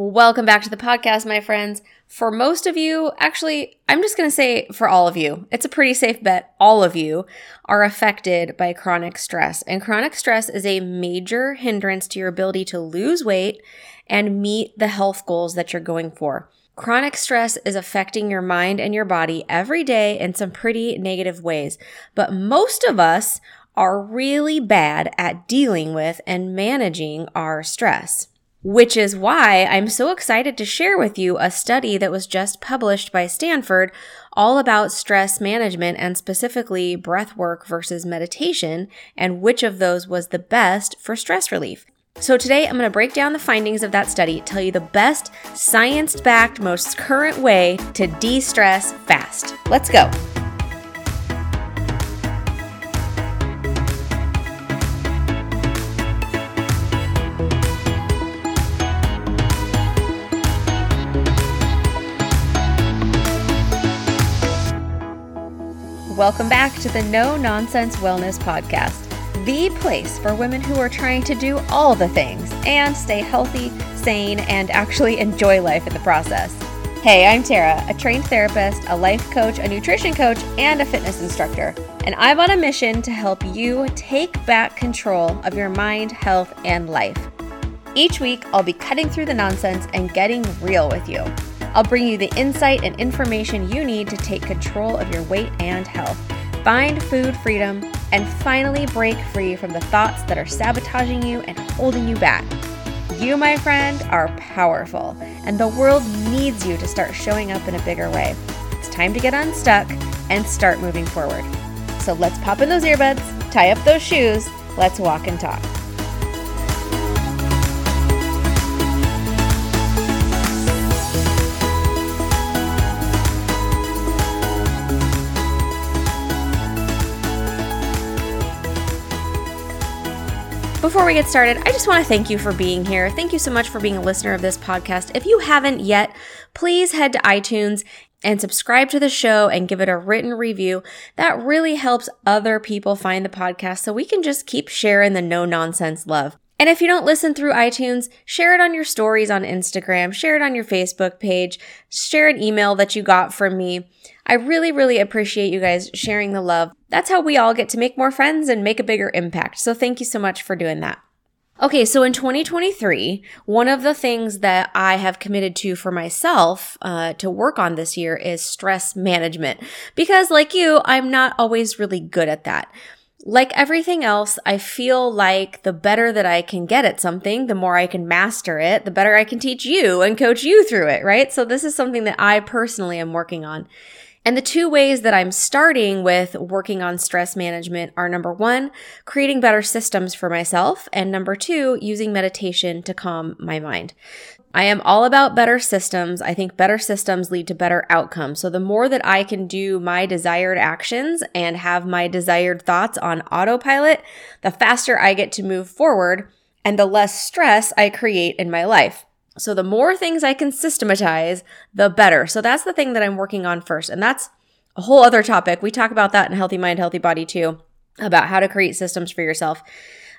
Welcome back to the podcast, my friends. For most of you, actually, I'm just going to say for all of you, it's a pretty safe bet. All of you are affected by chronic stress. And chronic stress is a major hindrance to your ability to lose weight and meet the health goals that you're going for. Chronic stress is affecting your mind and your body every day in some pretty negative ways. But most of us are really bad at dealing with and managing our stress which is why I'm so excited to share with you a study that was just published by Stanford all about stress management and specifically breath work versus meditation and which of those was the best for stress relief. So, today I'm going to break down the findings of that study, tell you the best science backed, most current way to de stress fast. Let's go. Welcome back to the No Nonsense Wellness Podcast, the place for women who are trying to do all the things and stay healthy, sane, and actually enjoy life in the process. Hey, I'm Tara, a trained therapist, a life coach, a nutrition coach, and a fitness instructor. And I'm on a mission to help you take back control of your mind, health, and life. Each week, I'll be cutting through the nonsense and getting real with you. I'll bring you the insight and information you need to take control of your weight and health, find food freedom, and finally break free from the thoughts that are sabotaging you and holding you back. You, my friend, are powerful, and the world needs you to start showing up in a bigger way. It's time to get unstuck and start moving forward. So let's pop in those earbuds, tie up those shoes, let's walk and talk. Before we get started, I just want to thank you for being here. Thank you so much for being a listener of this podcast. If you haven't yet, please head to iTunes and subscribe to the show and give it a written review. That really helps other people find the podcast so we can just keep sharing the no nonsense love. And if you don't listen through iTunes, share it on your stories on Instagram, share it on your Facebook page, share an email that you got from me. I really, really appreciate you guys sharing the love. That's how we all get to make more friends and make a bigger impact. So thank you so much for doing that. Okay, so in 2023, one of the things that I have committed to for myself uh, to work on this year is stress management. Because, like you, I'm not always really good at that. Like everything else, I feel like the better that I can get at something, the more I can master it, the better I can teach you and coach you through it, right? So, this is something that I personally am working on. And the two ways that I'm starting with working on stress management are number one, creating better systems for myself, and number two, using meditation to calm my mind. I am all about better systems. I think better systems lead to better outcomes. So the more that I can do my desired actions and have my desired thoughts on autopilot, the faster I get to move forward and the less stress I create in my life. So the more things I can systematize, the better. So that's the thing that I'm working on first. And that's a whole other topic. We talk about that in Healthy Mind, Healthy Body too, about how to create systems for yourself.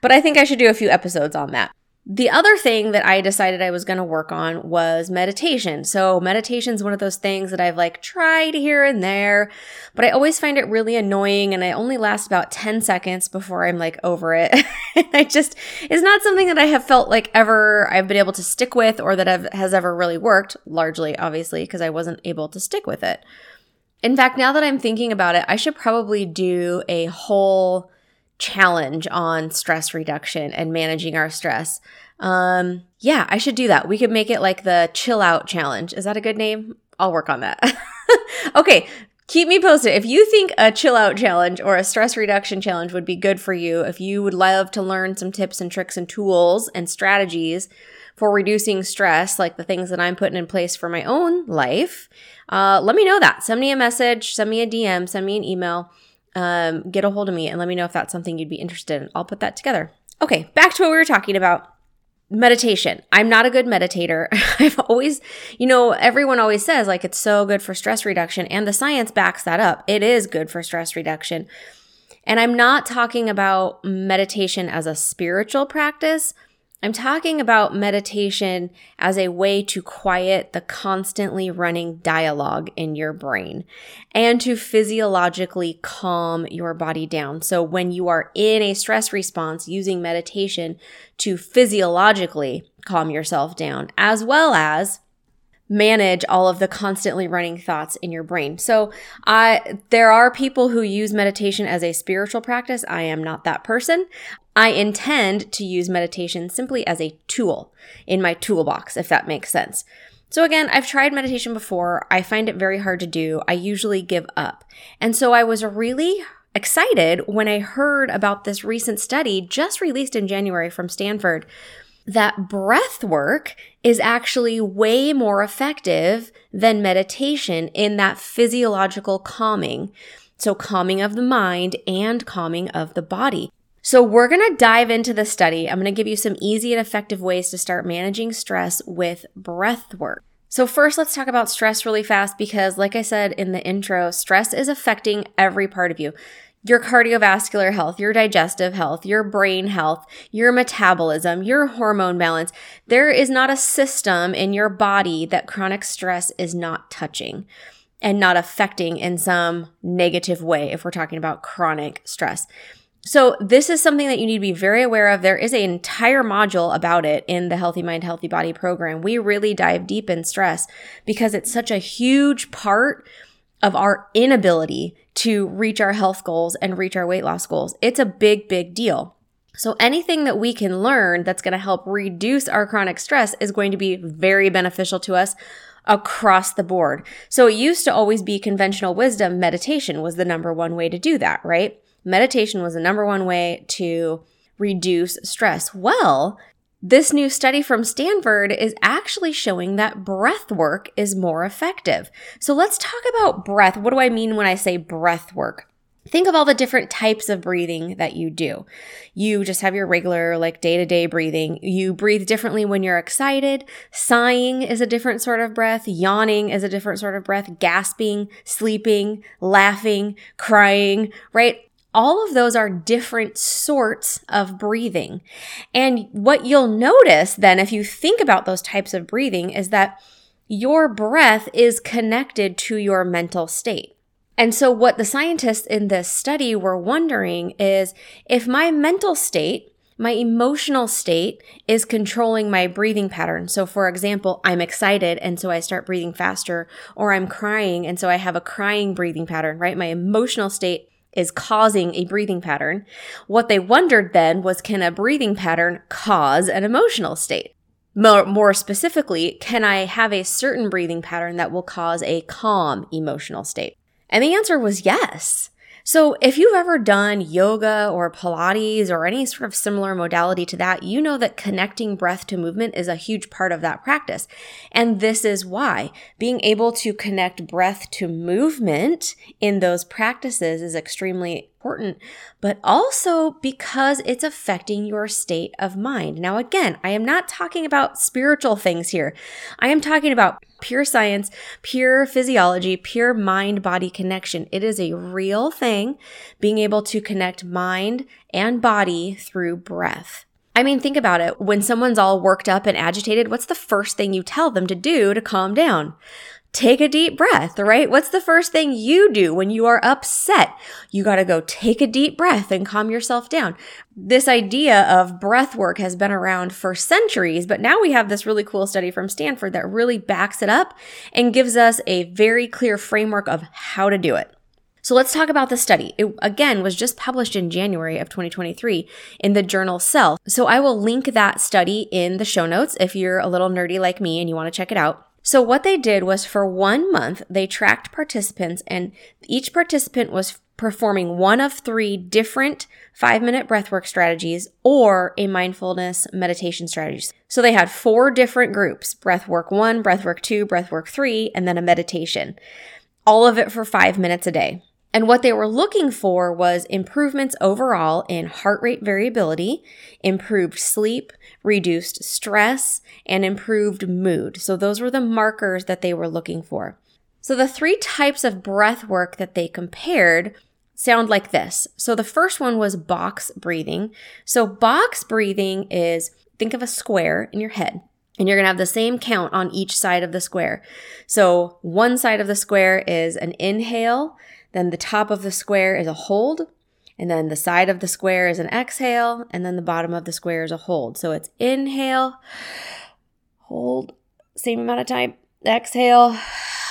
But I think I should do a few episodes on that. The other thing that I decided I was going to work on was meditation. So meditation is one of those things that I've like tried here and there, but I always find it really annoying and I only last about 10 seconds before I'm like over it. I just, it's not something that I have felt like ever I've been able to stick with or that have, has ever really worked, largely obviously because I wasn't able to stick with it. In fact, now that I'm thinking about it, I should probably do a whole challenge on stress reduction and managing our stress. Um, yeah, I should do that. We could make it like the chill out challenge. Is that a good name? I'll work on that. okay, keep me posted. If you think a chill out challenge or a stress reduction challenge would be good for you, if you would love to learn some tips and tricks and tools and strategies for reducing stress, like the things that I'm putting in place for my own life, uh, let me know that. Send me a message, send me a DM, send me an email um, get a hold of me and let me know if that's something you'd be interested in. I'll put that together. Okay, back to what we were talking about meditation. I'm not a good meditator. I've always, you know, everyone always says like it's so good for stress reduction, and the science backs that up. It is good for stress reduction. And I'm not talking about meditation as a spiritual practice. I'm talking about meditation as a way to quiet the constantly running dialogue in your brain and to physiologically calm your body down. So when you are in a stress response, using meditation to physiologically calm yourself down, as well as manage all of the constantly running thoughts in your brain. So, I there are people who use meditation as a spiritual practice. I am not that person. I intend to use meditation simply as a tool in my toolbox, if that makes sense. So, again, I've tried meditation before. I find it very hard to do. I usually give up. And so I was really excited when I heard about this recent study just released in January from Stanford that breath work is actually way more effective than meditation in that physiological calming. So, calming of the mind and calming of the body. So, we're going to dive into the study. I'm going to give you some easy and effective ways to start managing stress with breath work. So, first, let's talk about stress really fast because, like I said in the intro, stress is affecting every part of you your cardiovascular health, your digestive health, your brain health, your metabolism, your hormone balance. There is not a system in your body that chronic stress is not touching and not affecting in some negative way if we're talking about chronic stress. So this is something that you need to be very aware of. There is an entire module about it in the Healthy Mind, Healthy Body program. We really dive deep in stress because it's such a huge part of our inability to reach our health goals and reach our weight loss goals. It's a big, big deal. So anything that we can learn that's going to help reduce our chronic stress is going to be very beneficial to us across the board. So it used to always be conventional wisdom. Meditation was the number one way to do that, right? Meditation was the number one way to reduce stress. Well, this new study from Stanford is actually showing that breath work is more effective. So let's talk about breath. What do I mean when I say breath work? Think of all the different types of breathing that you do. You just have your regular, like day to day breathing. You breathe differently when you're excited. Sighing is a different sort of breath. Yawning is a different sort of breath. Gasping, sleeping, laughing, crying, right? All of those are different sorts of breathing. And what you'll notice then, if you think about those types of breathing, is that your breath is connected to your mental state. And so, what the scientists in this study were wondering is if my mental state, my emotional state is controlling my breathing pattern. So, for example, I'm excited and so I start breathing faster, or I'm crying and so I have a crying breathing pattern, right? My emotional state is causing a breathing pattern. What they wondered then was can a breathing pattern cause an emotional state? More, more, specifically, can I have a certain breathing pattern that will cause a calm emotional state? And the answer was yes. So, if you've ever done yoga or Pilates or any sort of similar modality to that, you know that connecting breath to movement is a huge part of that practice. And this is why being able to connect breath to movement in those practices is extremely important, but also because it's affecting your state of mind. Now, again, I am not talking about spiritual things here. I am talking about pure science, pure physiology, pure mind body connection. It is a real thing being able to connect mind and body through breath. I mean, think about it. When someone's all worked up and agitated, what's the first thing you tell them to do to calm down? Take a deep breath, right? What's the first thing you do when you are upset? You got to go take a deep breath and calm yourself down. This idea of breath work has been around for centuries, but now we have this really cool study from Stanford that really backs it up and gives us a very clear framework of how to do it. So let's talk about the study. It again was just published in January of 2023 in the journal Cell. So I will link that study in the show notes if you're a little nerdy like me and you want to check it out. So, what they did was for one month, they tracked participants, and each participant was performing one of three different five minute breathwork strategies or a mindfulness meditation strategy. So, they had four different groups breathwork one, breathwork two, breathwork three, and then a meditation. All of it for five minutes a day. And what they were looking for was improvements overall in heart rate variability, improved sleep, reduced stress, and improved mood. So those were the markers that they were looking for. So the three types of breath work that they compared sound like this. So the first one was box breathing. So box breathing is think of a square in your head. And you're to have the same count on each side of the square. So one side of the square is an inhale, then the top of the square is a hold, and then the side of the square is an exhale, and then the bottom of the square is a hold. So it's inhale, hold, same amount of time, exhale,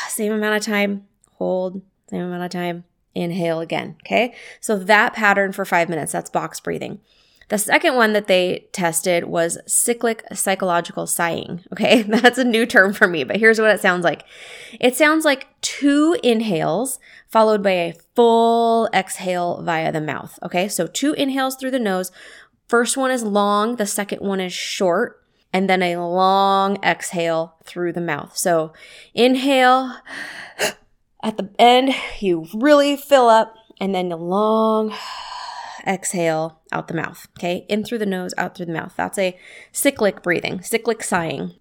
same amount of time, hold, same amount of time, inhale again. Okay. So that pattern for five minutes, that's box breathing. The second one that they tested was cyclic psychological sighing. Okay, that's a new term for me, but here's what it sounds like it sounds like two inhales followed by a full exhale via the mouth. Okay, so two inhales through the nose. First one is long, the second one is short, and then a long exhale through the mouth. So inhale. At the end, you really fill up, and then a long exhale out the mouth. Okay. In through the nose, out through the mouth. That's a cyclic breathing, cyclic sighing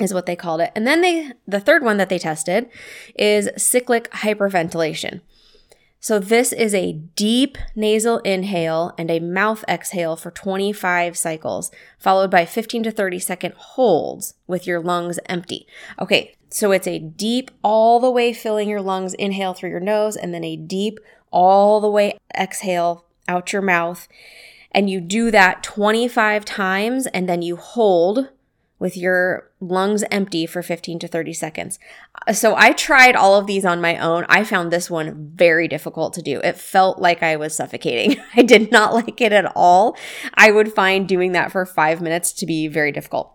is what they called it. And then they, the third one that they tested is cyclic hyperventilation. So this is a deep nasal inhale and a mouth exhale for 25 cycles, followed by 15 to 30 second holds with your lungs empty. Okay, so it's a deep, all the way filling your lungs inhale through your nose, and then a deep, all the way exhale out your mouth. And you do that 25 times and then you hold with your lungs empty for 15 to 30 seconds. So I tried all of these on my own. I found this one very difficult to do. It felt like I was suffocating. I did not like it at all. I would find doing that for five minutes to be very difficult.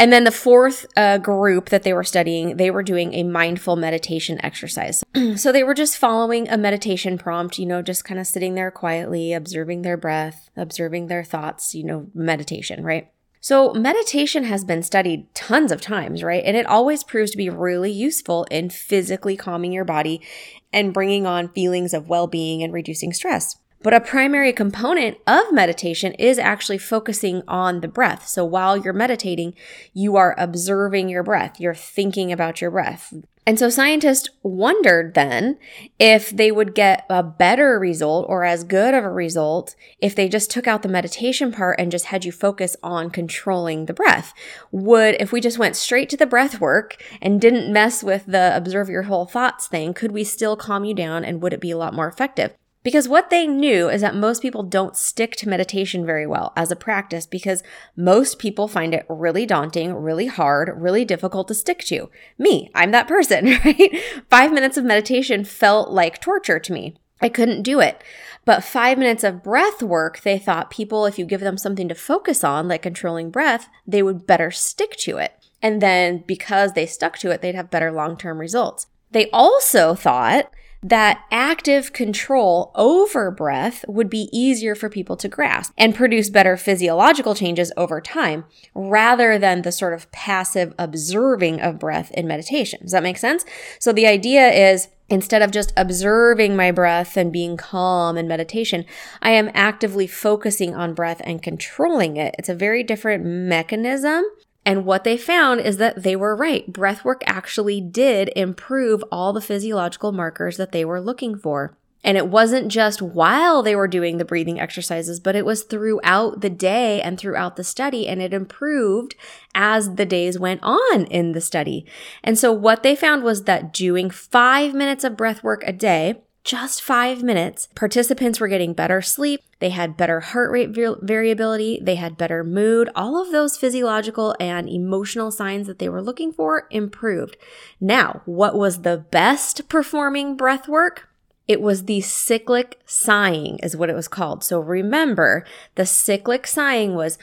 And then the fourth uh, group that they were studying, they were doing a mindful meditation exercise. so they were just following a meditation prompt, you know, just kind of sitting there quietly, observing their breath, observing their thoughts, you know, meditation, right? So, meditation has been studied tons of times, right? And it always proves to be really useful in physically calming your body and bringing on feelings of well being and reducing stress. But a primary component of meditation is actually focusing on the breath. So while you're meditating, you are observing your breath. You're thinking about your breath. And so scientists wondered then if they would get a better result or as good of a result if they just took out the meditation part and just had you focus on controlling the breath. Would, if we just went straight to the breath work and didn't mess with the observe your whole thoughts thing, could we still calm you down and would it be a lot more effective? Because what they knew is that most people don't stick to meditation very well as a practice because most people find it really daunting, really hard, really difficult to stick to. Me, I'm that person, right? Five minutes of meditation felt like torture to me. I couldn't do it. But five minutes of breath work, they thought people, if you give them something to focus on, like controlling breath, they would better stick to it. And then because they stuck to it, they'd have better long term results. They also thought that active control over breath would be easier for people to grasp and produce better physiological changes over time rather than the sort of passive observing of breath in meditation. Does that make sense? So the idea is Instead of just observing my breath and being calm in meditation, I am actively focusing on breath and controlling it. It's a very different mechanism and what they found is that they were right. Breathwork actually did improve all the physiological markers that they were looking for. And it wasn't just while they were doing the breathing exercises, but it was throughout the day and throughout the study. And it improved as the days went on in the study. And so what they found was that doing five minutes of breath work a day just five minutes, participants were getting better sleep. They had better heart rate variability. They had better mood. All of those physiological and emotional signs that they were looking for improved. Now, what was the best performing breath work? It was the cyclic sighing, is what it was called. So remember, the cyclic sighing was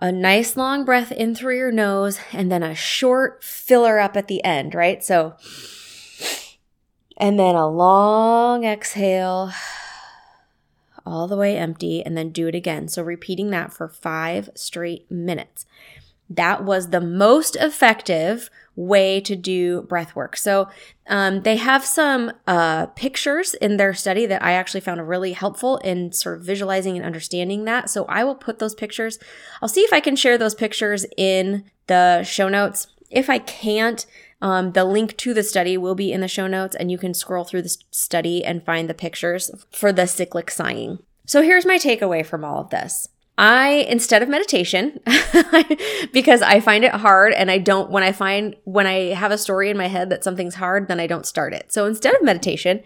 a nice long breath in through your nose and then a short filler up at the end, right? So, and then a long exhale, all the way empty, and then do it again. So, repeating that for five straight minutes. That was the most effective way to do breath work. So, um, they have some uh, pictures in their study that I actually found really helpful in sort of visualizing and understanding that. So, I will put those pictures, I'll see if I can share those pictures in the show notes. If I can't, um, the link to the study will be in the show notes, and you can scroll through the study and find the pictures for the cyclic sighing. So here's my takeaway from all of this. I, instead of meditation, because I find it hard and I don't, when I find, when I have a story in my head that something's hard, then I don't start it. So instead of meditation,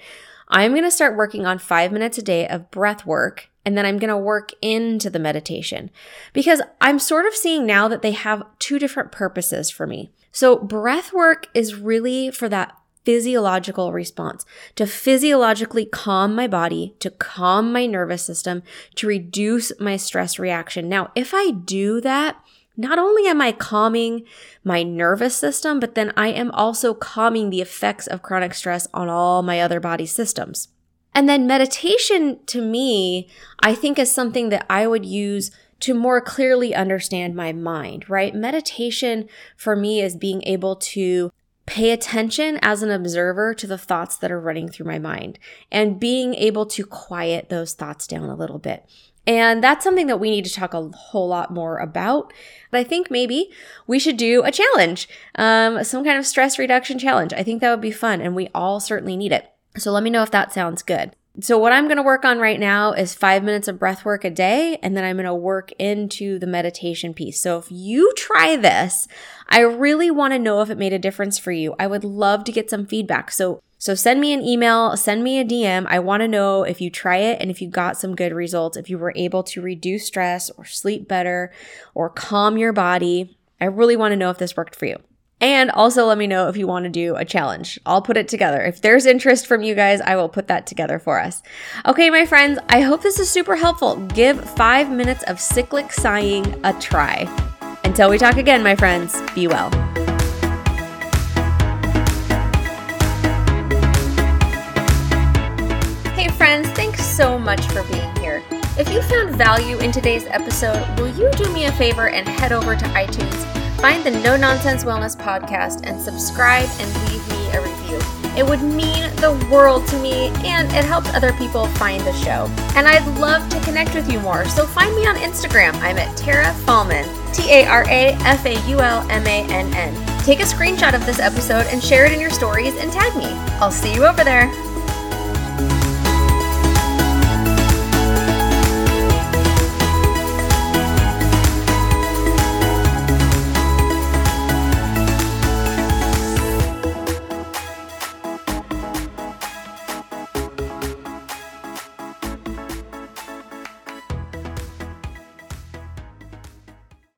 I'm going to start working on five minutes a day of breath work and then I'm going to work into the meditation because I'm sort of seeing now that they have two different purposes for me. So breath work is really for that physiological response to physiologically calm my body, to calm my nervous system, to reduce my stress reaction. Now, if I do that, not only am I calming my nervous system, but then I am also calming the effects of chronic stress on all my other body systems. And then meditation to me, I think is something that I would use to more clearly understand my mind, right? Meditation for me is being able to pay attention as an observer to the thoughts that are running through my mind and being able to quiet those thoughts down a little bit. And that's something that we need to talk a whole lot more about. But I think maybe we should do a challenge, um, some kind of stress reduction challenge. I think that would be fun and we all certainly need it. So let me know if that sounds good. So what I'm going to work on right now is five minutes of breath work a day, and then I'm going to work into the meditation piece. So if you try this, I really want to know if it made a difference for you. I would love to get some feedback. So so send me an email, send me a DM. I want to know if you try it and if you got some good results, if you were able to reduce stress or sleep better or calm your body. I really want to know if this worked for you. And also let me know if you want to do a challenge. I'll put it together. If there's interest from you guys, I will put that together for us. Okay, my friends, I hope this is super helpful. Give five minutes of cyclic sighing a try. Until we talk again, my friends, be well. Hey, friends, thanks so much for being here. If you found value in today's episode, will you do me a favor and head over to iTunes? Find the No Nonsense Wellness podcast and subscribe and leave me a review. It would mean the world to me and it helps other people find the show. And I'd love to connect with you more, so find me on Instagram. I'm at Tara Faulmann, T A R A F A U L M A N N. Take a screenshot of this episode and share it in your stories and tag me. I'll see you over there.